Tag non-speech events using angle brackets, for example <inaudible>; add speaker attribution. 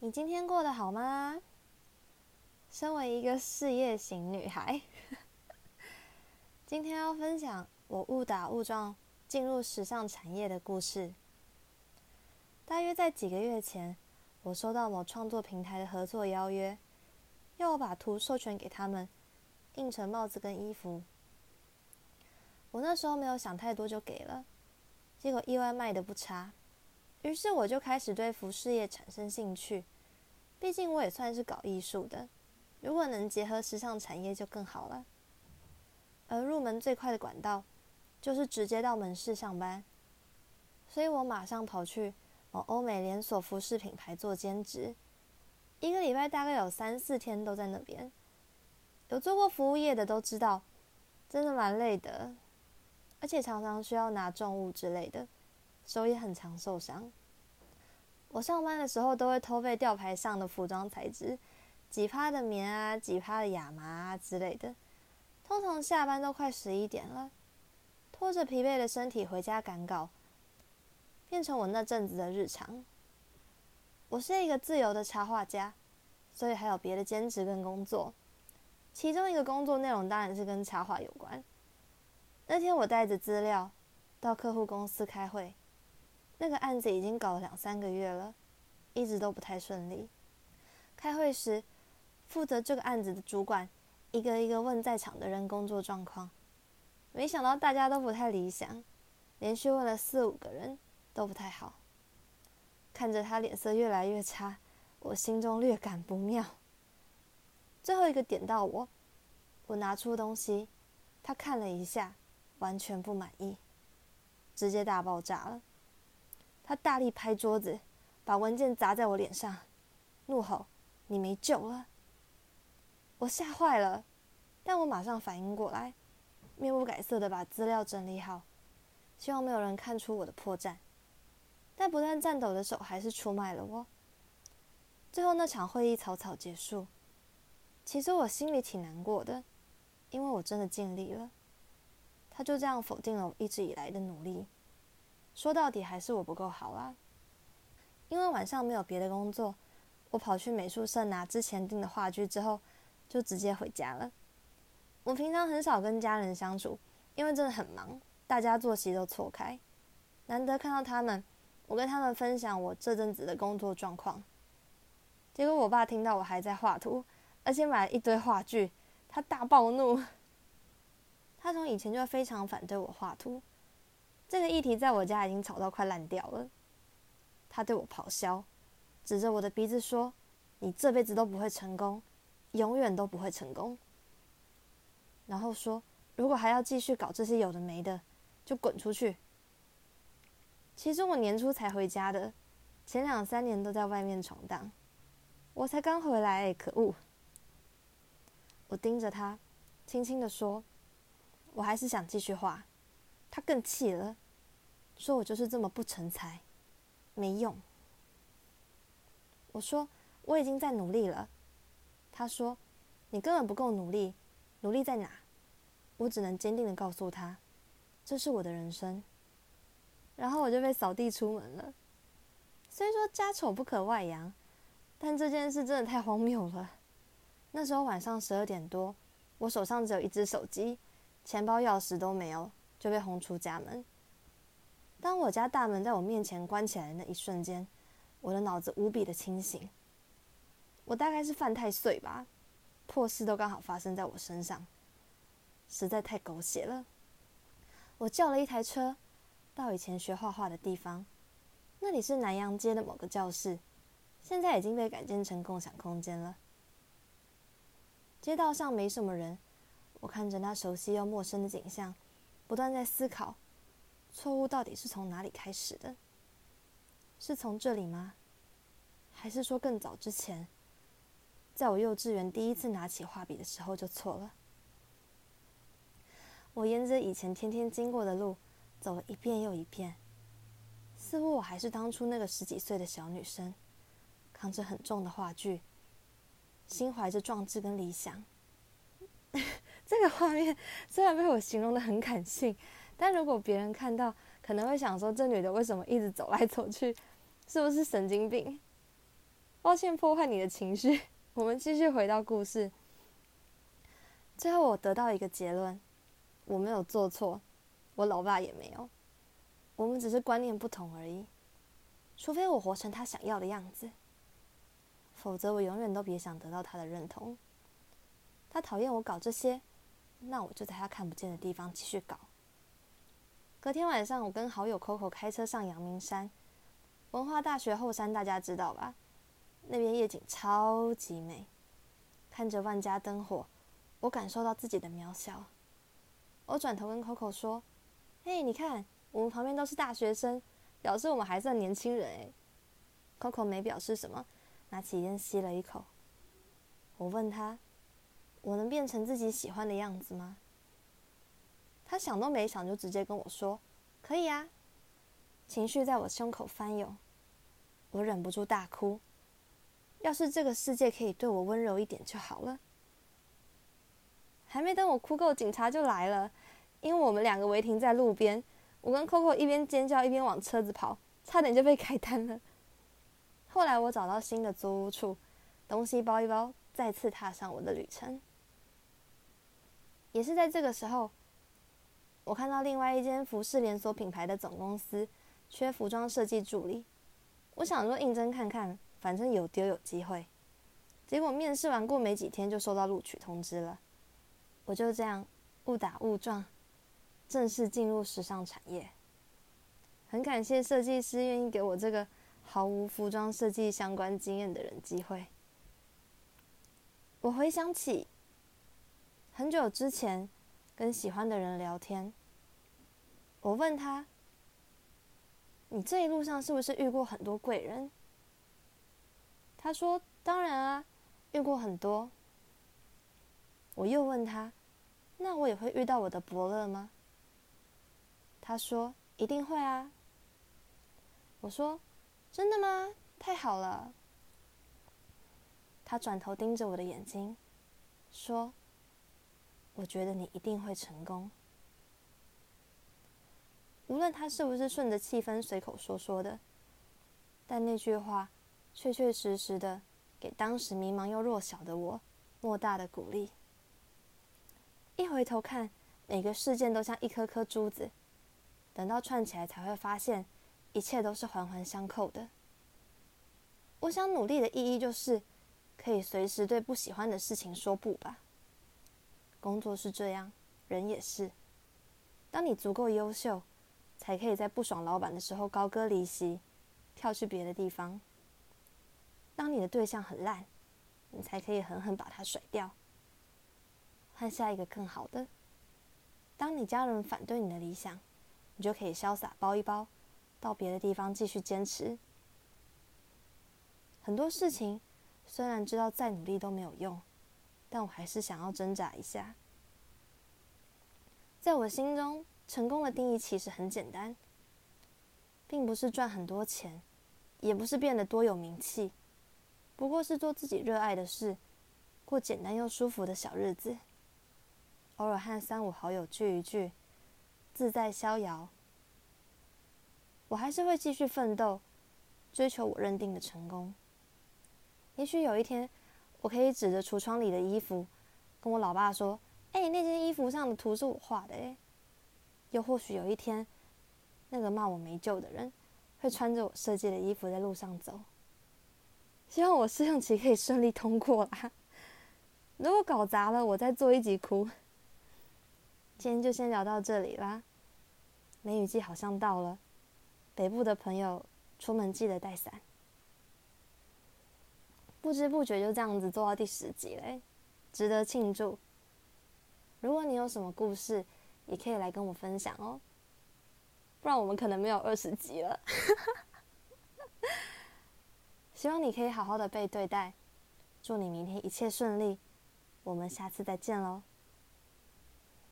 Speaker 1: 你今天过得好吗？身为一个事业型女孩，<laughs> 今天要分享我误打误撞进入时尚产业的故事。大约在几个月前，我收到某创作平台的合作邀约，要我把图授权给他们，印成帽子跟衣服。我那时候没有想太多就给了，结果意外卖的不差。于是我就开始对服饰业产生兴趣，毕竟我也算是搞艺术的，如果能结合时尚产业就更好了。而入门最快的管道，就是直接到门市上班，所以我马上跑去某欧美连锁服饰品牌做兼职，一个礼拜大概有三四天都在那边。有做过服务业的都知道，真的蛮累的，而且常常需要拿重物之类的。手也很常受伤。我上班的时候都会偷背吊牌上的服装材质，几趴的棉啊，几趴的亚麻啊之类的。通常下班都快十一点了，拖着疲惫的身体回家赶稿，变成我那阵子的日常。我是一个自由的插画家，所以还有别的兼职跟工作。其中一个工作内容当然是跟插画有关。那天我带着资料到客户公司开会。那个案子已经搞了两三个月了，一直都不太顺利。开会时，负责这个案子的主管一个一个问在场的人工作状况，没想到大家都不太理想，连续问了四五个人都不太好。看着他脸色越来越差，我心中略感不妙。最后一个点到我，我拿出东西，他看了一下，完全不满意，直接大爆炸了。他大力拍桌子，把文件砸在我脸上，怒吼：“你没救了！”我吓坏了，但我马上反应过来，面不改色的把资料整理好，希望没有人看出我的破绽。但不断颤抖的手还是出卖了我。最后那场会议草草结束。其实我心里挺难过的，因为我真的尽力了。他就这样否定了我一直以来的努力。说到底还是我不够好啦。因为晚上没有别的工作，我跑去美术社拿之前订的画具之后，就直接回家了。我平常很少跟家人相处，因为真的很忙，大家作息都错开。难得看到他们，我跟他们分享我这阵子的工作状况。结果我爸听到我还在画图，而且买了一堆画具，他大暴怒。<laughs> 他从以前就非常反对我画图。这个议题在我家已经吵到快烂掉了。他对我咆哮，指着我的鼻子说：“你这辈子都不会成功，永远都不会成功。”然后说：“如果还要继续搞这些有的没的，就滚出去。”其实我年初才回家的，前两三年都在外面闯荡。我才刚回来，可恶！我盯着他，轻轻地说：“我还是想继续画。”他更气了，说我就是这么不成才，没用。我说我已经在努力了。他说你根本不够努力，努力在哪？我只能坚定的告诉他，这是我的人生。然后我就被扫地出门了。虽说家丑不可外扬，但这件事真的太荒谬了。那时候晚上十二点多，我手上只有一只手机，钱包、钥匙都没有。就被轰出家门。当我家大门在我面前关起来的那一瞬间，我的脑子无比的清醒。我大概是犯太岁吧，破事都刚好发生在我身上，实在太狗血了。我叫了一台车，到以前学画画的地方，那里是南阳街的某个教室，现在已经被改建成共享空间了。街道上没什么人，我看着那熟悉又陌生的景象。不断在思考，错误到底是从哪里开始的？是从这里吗？还是说更早之前，在我幼稚园第一次拿起画笔的时候就错了？我沿着以前天天经过的路走了一遍又一遍，似乎我还是当初那个十几岁的小女生，扛着很重的画具，心怀着壮志跟理想。这个画面 <laughs> 虽然被我形容得很感性，但如果别人看到，可能会想说：这女的为什么一直走来走去？是不是神经病？抱歉破坏你的情绪。<laughs> 我们继续回到故事。最后我得到一个结论：我没有做错，我老爸也没有，我们只是观念不同而已。除非我活成他想要的样子，否则我永远都别想得到他的认同。他讨厌我搞这些，那我就在他看不见的地方继续搞。隔天晚上，我跟好友 Coco 开车上阳明山。文化大学后山，大家知道吧？那边夜景超级美，看着万家灯火，我感受到自己的渺小。我转头跟 Coco 说：“嘿，你看，我们旁边都是大学生，表示我们还算年轻人。”诶，Coco 没表示什么，拿起烟吸了一口。我问他：“我能变成自己喜欢的样子吗？”他想都没想就直接跟我说：“可以啊。”情绪在我胸口翻涌，我忍不住大哭。要是这个世界可以对我温柔一点就好了。还没等我哭够，警察就来了。因为我们两个违停在路边，我跟 Coco 一边尖叫一边往车子跑，差点就被 <laughs> 开单了。后来我找到新的租屋处，东西包一包，再次踏上我的旅程。也是在这个时候，我看到另外一间服饰连锁品牌的总公司。缺服装设计助理，我想说应征看看，反正有丢有机会。结果面试完过没几天就收到录取通知了，我就这样误打误撞，正式进入时尚产业。很感谢设计师愿意给我这个毫无服装设计相关经验的人机会。我回想起很久之前跟喜欢的人聊天，我问他。你这一路上是不是遇过很多贵人？他说：“当然啊，遇过很多。”我又问他：“那我也会遇到我的伯乐吗？”他说：“一定会啊。”我说：“真的吗？太好了。”他转头盯着我的眼睛，说：“我觉得你一定会成功。”无论他是不是顺着气氛随口说说的，但那句话确确实实的给当时迷茫又弱小的我莫大的鼓励。一回头看，每个事件都像一颗颗珠子，等到串起来才会发现，一切都是环环相扣的。我想努力的意义就是，可以随时对不喜欢的事情说不吧。工作是这样，人也是。当你足够优秀。才可以在不爽老板的时候高歌离席，跳去别的地方。当你的对象很烂，你才可以狠狠把他甩掉，换下一个更好的。当你家人反对你的理想，你就可以潇洒包一包，到别的地方继续坚持。很多事情虽然知道再努力都没有用，但我还是想要挣扎一下。在我心中。成功的定义其实很简单，并不是赚很多钱，也不是变得多有名气，不过是做自己热爱的事，过简单又舒服的小日子，偶尔和三五好友聚一聚，自在逍遥。我还是会继续奋斗，追求我认定的成功。也许有一天，我可以指着橱窗里的衣服，跟我老爸说：“哎，那件衣服上的图是我画的。”哎。又或许有一天，那个骂我没救的人，会穿着我设计的衣服在路上走。希望我试用期可以顺利通过啦。如果搞砸了，我再做一集哭。今天就先聊到这里啦。梅雨季好像到了，北部的朋友出门记得带伞。不知不觉就这样子做到第十集嘞，值得庆祝。如果你有什么故事，也可以来跟我分享哦，不然我们可能没有二十集了。<laughs> 希望你可以好好的被对待，祝你明天一切顺利，我们下次再见喽。